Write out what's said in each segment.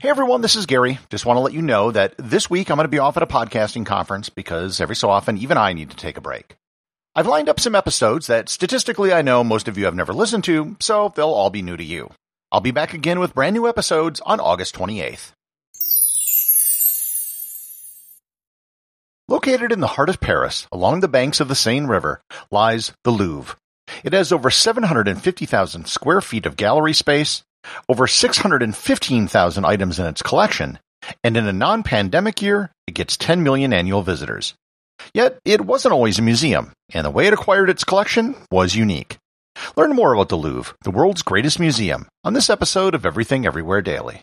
Hey everyone, this is Gary. Just want to let you know that this week I'm going to be off at a podcasting conference because every so often even I need to take a break. I've lined up some episodes that statistically I know most of you have never listened to, so they'll all be new to you. I'll be back again with brand new episodes on August 28th. Located in the heart of Paris, along the banks of the Seine River, lies the Louvre. It has over 750,000 square feet of gallery space, over 615,000 items in its collection, and in a non-pandemic year, it gets 10 million annual visitors. Yet, it wasn't always a museum, and the way it acquired its collection was unique. Learn more about the Louvre, the world's greatest museum, on this episode of Everything Everywhere Daily.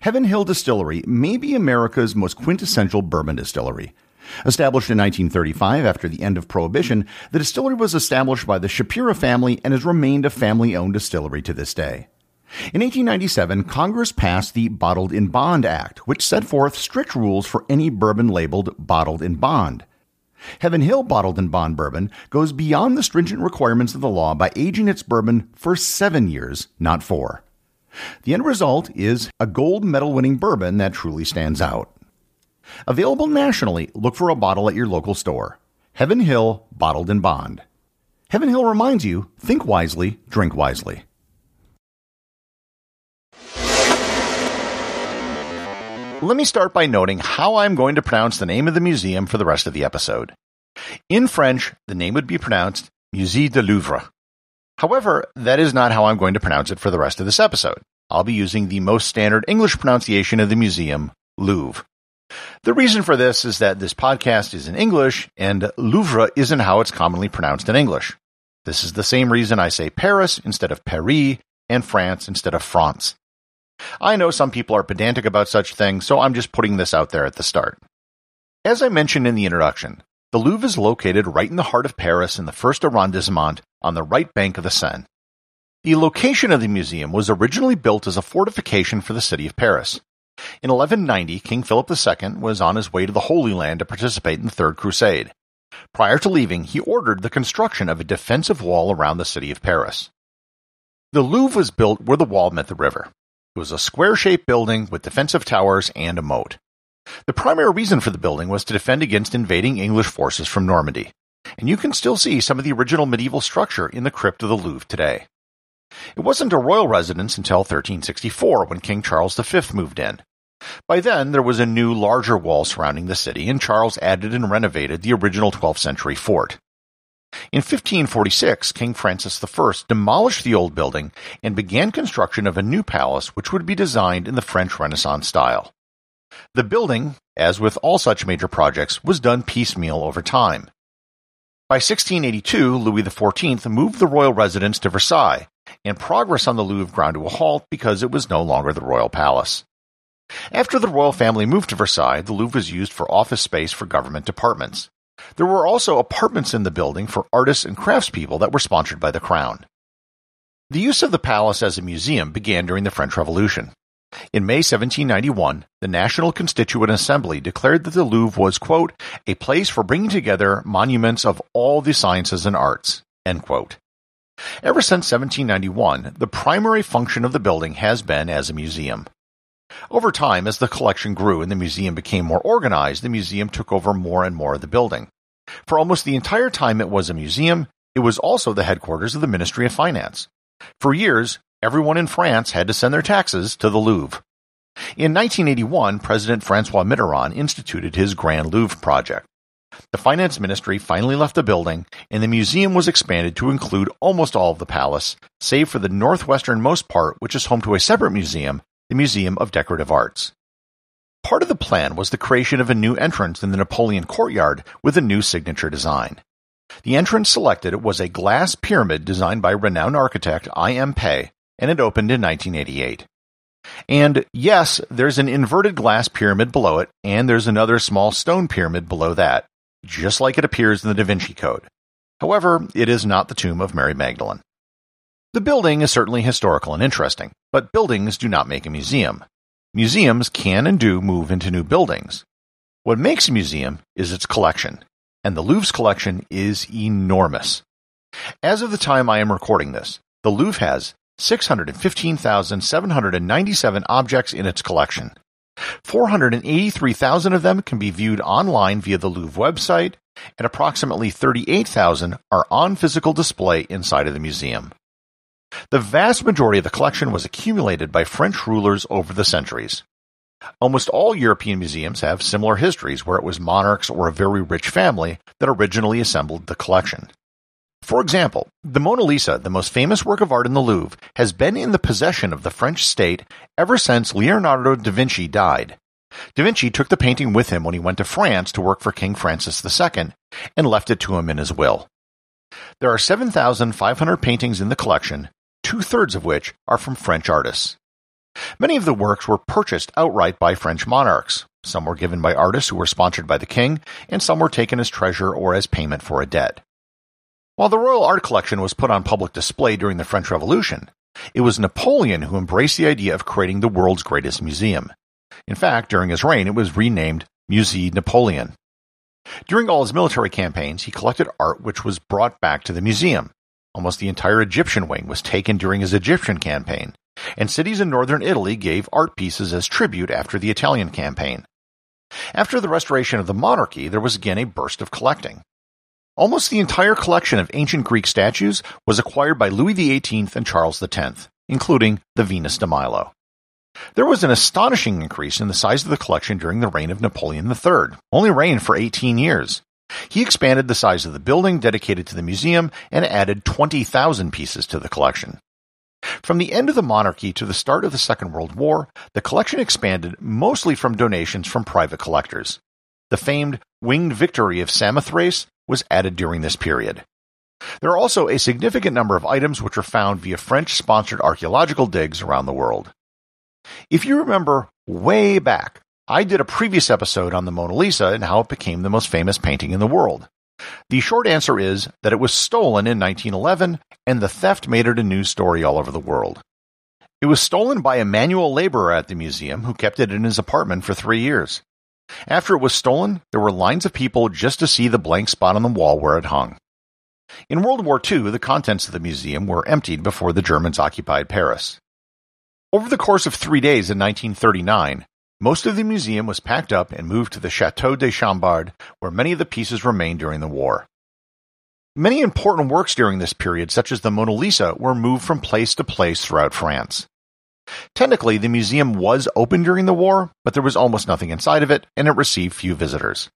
Heaven Hill Distillery may be America's most quintessential bourbon distillery. Established in 1935 after the end of Prohibition, the distillery was established by the Shapira family and has remained a family owned distillery to this day. In 1897, Congress passed the Bottled in Bond Act, which set forth strict rules for any bourbon labeled bottled in bond. Heaven Hill Bottled in Bond Bourbon goes beyond the stringent requirements of the law by aging its bourbon for seven years, not four. The end result is a gold medal winning bourbon that truly stands out. Available nationally, look for a bottle at your local store. Heaven Hill Bottled in Bond. Heaven Hill reminds you think wisely, drink wisely. Let me start by noting how I'm going to pronounce the name of the museum for the rest of the episode. In French, the name would be pronounced Musée du Louvre. However, that is not how I'm going to pronounce it for the rest of this episode. I'll be using the most standard English pronunciation of the museum, Louvre. The reason for this is that this podcast is in English and Louvre isn't how it's commonly pronounced in English. This is the same reason I say Paris instead of Paris and France instead of France. I know some people are pedantic about such things, so I'm just putting this out there at the start. As I mentioned in the introduction, the Louvre is located right in the heart of Paris in the first arrondissement on the right bank of the Seine. The location of the museum was originally built as a fortification for the city of Paris. In 1190, King Philip II was on his way to the Holy Land to participate in the Third Crusade. Prior to leaving, he ordered the construction of a defensive wall around the city of Paris. The Louvre was built where the wall met the river. It was a square-shaped building with defensive towers and a moat. The primary reason for the building was to defend against invading English forces from Normandy, and you can still see some of the original medieval structure in the crypt of the Louvre today. It wasn't a royal residence until 1364 when King Charles V moved in. By then, there was a new, larger wall surrounding the city, and Charles added and renovated the original 12th century fort. In 1546, King Francis I demolished the old building and began construction of a new palace which would be designed in the French Renaissance style. The building, as with all such major projects, was done piecemeal over time. By 1682, Louis XIV moved the royal residence to Versailles, and progress on the Louvre ground to a halt because it was no longer the royal palace. After the royal family moved to Versailles, the Louvre was used for office space for government departments. There were also apartments in the building for artists and craftspeople that were sponsored by the crown. The use of the palace as a museum began during the French Revolution. In May 1791, the National Constituent Assembly declared that the Louvre was, a place for bringing together monuments of all the sciences and arts. Ever since 1791, the primary function of the building has been as a museum. Over time, as the collection grew and the museum became more organized, the museum took over more and more of the building. For almost the entire time it was a museum, it was also the headquarters of the Ministry of Finance. For years, everyone in France had to send their taxes to the Louvre. In 1981, President Francois Mitterrand instituted his Grand Louvre project. The finance ministry finally left the building, and the museum was expanded to include almost all of the palace, save for the northwesternmost part, which is home to a separate museum, the Museum of Decorative Arts. Part of the plan was the creation of a new entrance in the Napoleon courtyard with a new signature design. The entrance selected was a glass pyramid designed by renowned architect I. M. Pei, and it opened in 1988. And yes, there's an inverted glass pyramid below it, and there's another small stone pyramid below that, just like it appears in the Da Vinci Code. However, it is not the tomb of Mary Magdalene. The building is certainly historical and interesting, but buildings do not make a museum. Museums can and do move into new buildings. What makes a museum is its collection, and the Louvre's collection is enormous. As of the time I am recording this, the Louvre has 615,797 objects in its collection. 483,000 of them can be viewed online via the Louvre website, and approximately 38,000 are on physical display inside of the museum. The vast majority of the collection was accumulated by French rulers over the centuries. Almost all European museums have similar histories where it was monarchs or a very rich family that originally assembled the collection. For example, the Mona Lisa, the most famous work of art in the Louvre, has been in the possession of the French state ever since Leonardo da Vinci died. Da Vinci took the painting with him when he went to France to work for King Francis II and left it to him in his will. There are 7,500 paintings in the collection, two thirds of which are from French artists. Many of the works were purchased outright by French monarchs. Some were given by artists who were sponsored by the king, and some were taken as treasure or as payment for a debt. While the royal art collection was put on public display during the French Revolution, it was Napoleon who embraced the idea of creating the world's greatest museum. In fact, during his reign, it was renamed Musée Napoleon. During all his military campaigns, he collected art which was brought back to the museum. Almost the entire Egyptian wing was taken during his Egyptian campaign, and cities in northern Italy gave art pieces as tribute after the Italian campaign. After the restoration of the monarchy, there was again a burst of collecting. Almost the entire collection of ancient Greek statues was acquired by Louis XVIII and Charles X, including the Venus de Milo. There was an astonishing increase in the size of the collection during the reign of Napoleon III, only reigned for 18 years. He expanded the size of the building dedicated to the museum and added 20,000 pieces to the collection. From the end of the monarchy to the start of the Second World War, the collection expanded mostly from donations from private collectors. The famed Winged Victory of Samothrace was added during this period. There are also a significant number of items which are found via French sponsored archaeological digs around the world. If you remember way back, I did a previous episode on the Mona Lisa and how it became the most famous painting in the world. The short answer is that it was stolen in 1911 and the theft made it a news story all over the world. It was stolen by a manual laborer at the museum who kept it in his apartment for three years. After it was stolen, there were lines of people just to see the blank spot on the wall where it hung. In World War II, the contents of the museum were emptied before the Germans occupied Paris. Over the course of three days in 1939, most of the museum was packed up and moved to the Chateau de Chambord, where many of the pieces remained during the war. Many important works during this period, such as the Mona Lisa, were moved from place to place throughout France. Technically, the museum was open during the war, but there was almost nothing inside of it, and it received few visitors.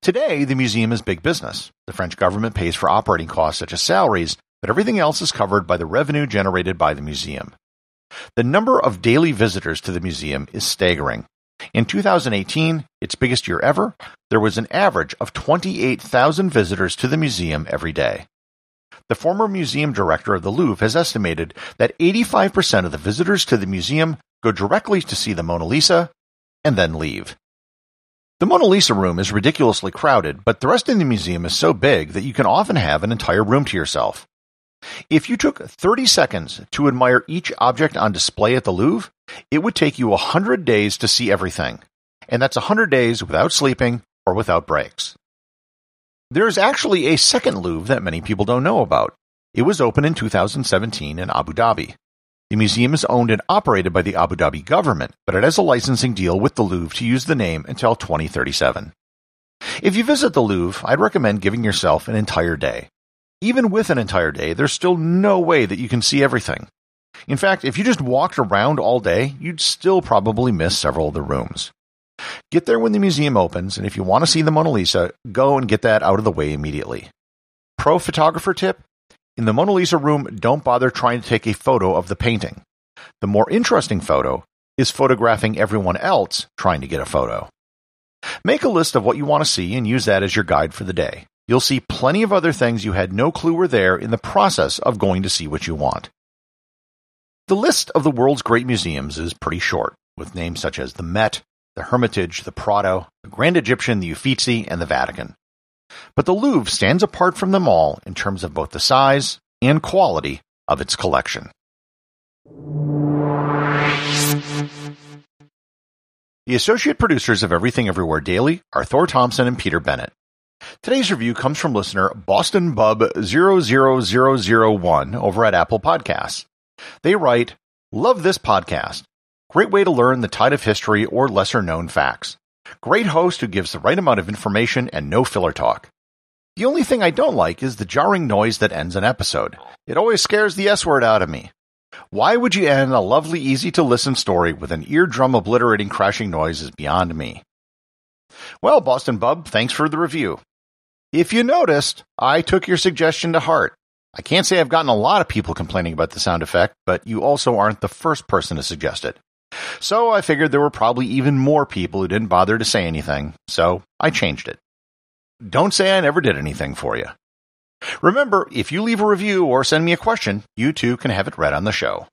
Today, the museum is big business. The French government pays for operating costs such as salaries, but everything else is covered by the revenue generated by the museum. The number of daily visitors to the museum is staggering. In 2018, its biggest year ever, there was an average of 28,000 visitors to the museum every day. The former museum director of the Louvre has estimated that 85% of the visitors to the museum go directly to see the Mona Lisa and then leave. The Mona Lisa room is ridiculously crowded, but the rest of the museum is so big that you can often have an entire room to yourself. If you took 30 seconds to admire each object on display at the Louvre, it would take you 100 days to see everything. And that's 100 days without sleeping or without breaks. There is actually a second Louvre that many people don't know about. It was opened in 2017 in Abu Dhabi. The museum is owned and operated by the Abu Dhabi government, but it has a licensing deal with the Louvre to use the name until 2037. If you visit the Louvre, I'd recommend giving yourself an entire day. Even with an entire day, there's still no way that you can see everything. In fact, if you just walked around all day, you'd still probably miss several of the rooms. Get there when the museum opens, and if you want to see the Mona Lisa, go and get that out of the way immediately. Pro photographer tip in the Mona Lisa room, don't bother trying to take a photo of the painting. The more interesting photo is photographing everyone else trying to get a photo. Make a list of what you want to see and use that as your guide for the day. You'll see plenty of other things you had no clue were there in the process of going to see what you want. The list of the world's great museums is pretty short, with names such as the Met, the Hermitage, the Prado, the Grand Egyptian, the Uffizi, and the Vatican. But the Louvre stands apart from them all in terms of both the size and quality of its collection. The associate producers of Everything Everywhere Daily are Thor Thompson and Peter Bennett. Today's review comes from listener Boston Bub 00001 over at Apple Podcasts. They write, Love this podcast. Great way to learn the tide of history or lesser known facts. Great host who gives the right amount of information and no filler talk. The only thing I don't like is the jarring noise that ends an episode. It always scares the S word out of me. Why would you end a lovely, easy to listen story with an eardrum obliterating crashing noise is beyond me. Well, Boston Bub, thanks for the review. If you noticed, I took your suggestion to heart. I can't say I've gotten a lot of people complaining about the sound effect, but you also aren't the first person to suggest it. So I figured there were probably even more people who didn't bother to say anything, so I changed it. Don't say I never did anything for you. Remember, if you leave a review or send me a question, you too can have it read on the show.